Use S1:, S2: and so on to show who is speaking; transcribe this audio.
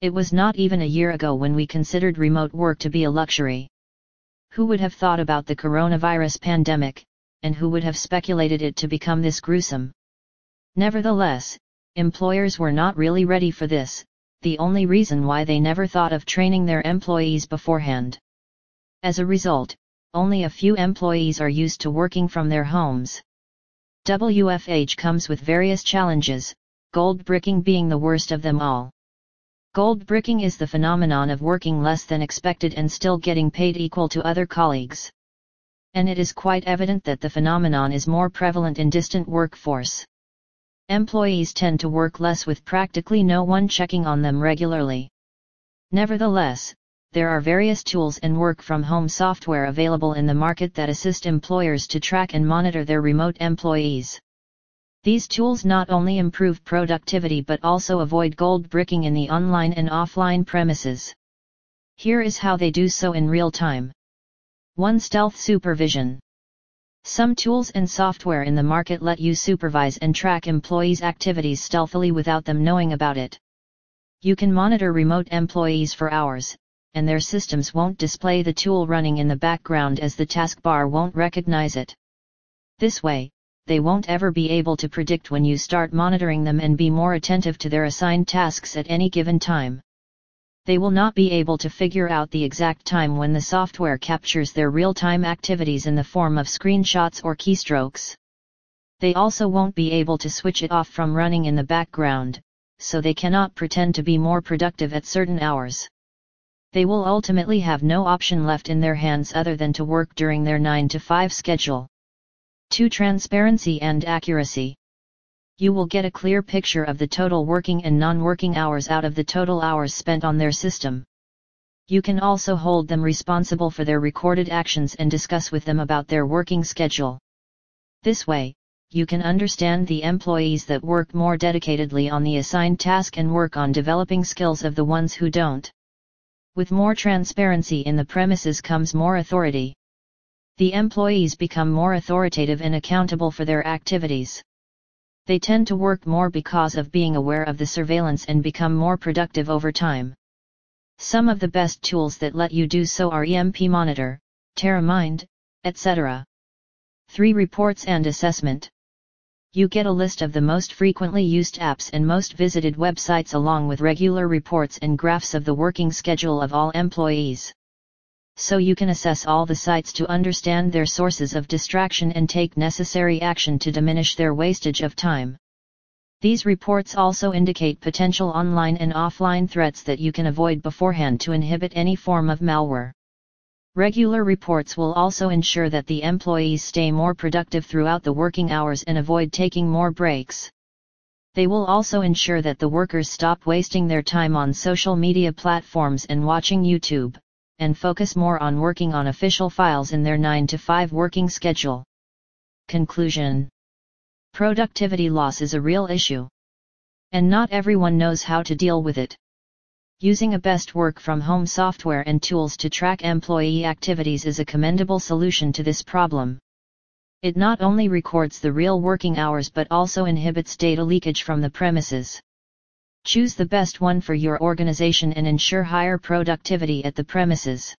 S1: It was not even a year ago when we considered remote work to be a luxury. Who would have thought about the coronavirus pandemic, and who would have speculated it to become this gruesome? Nevertheless, employers were not really ready for this, the only reason why they never thought of training their employees beforehand. As a result, only a few employees are used to working from their homes. WFH comes with various challenges, gold bricking being the worst of them all. Gold bricking is the phenomenon of working less than expected and still getting paid equal to other colleagues. And it is quite evident that the phenomenon is more prevalent in distant workforce. Employees tend to work less with practically no one checking on them regularly. Nevertheless, there are various tools and work from home software available in the market that assist employers to track and monitor their remote employees. These tools not only improve productivity but also avoid gold bricking in the online and offline premises. Here is how they do so in real time. 1. Stealth Supervision Some tools and software in the market let you supervise and track employees' activities stealthily without them knowing about it. You can monitor remote employees for hours, and their systems won't display the tool running in the background as the taskbar won't recognize it. This way, they won't ever be able to predict when you start monitoring them and be more attentive to their assigned tasks at any given time. They will not be able to figure out the exact time when the software captures their real-time activities in the form of screenshots or keystrokes. They also won't be able to switch it off from running in the background, so they cannot pretend to be more productive at certain hours. They will ultimately have no option left in their hands other than to work during their 9 to 5 schedule. 2. Transparency and accuracy. You will get a clear picture of the total working and non-working hours out of the total hours spent on their system. You can also hold them responsible for their recorded actions and discuss with them about their working schedule. This way, you can understand the employees that work more dedicatedly on the assigned task and work on developing skills of the ones who don't. With more transparency in the premises comes more authority the employees become more authoritative and accountable for their activities. They tend to work more because of being aware of the surveillance and become more productive over time. Some of the best tools that let you do so are EMP Monitor, Teramind, etc. 3. Reports and Assessment You get a list of the most frequently used apps and most visited websites along with regular reports and graphs of the working schedule of all employees so you can assess all the sites to understand their sources of distraction and take necessary action to diminish their wastage of time. These reports also indicate potential online and offline threats that you can avoid beforehand to inhibit any form of malware. Regular reports will also ensure that the employees stay more productive throughout the working hours and avoid taking more breaks. They will also ensure that the workers stop wasting their time on social media platforms and watching YouTube and focus more on working on official files in their 9 to 5 working schedule. Conclusion Productivity loss is a real issue. And not everyone knows how to deal with it. Using a best work from home software and tools to track employee activities is a commendable solution to this problem. It not only records the real working hours but also inhibits data leakage from the premises. Choose the best one for your organization and ensure higher productivity at the premises.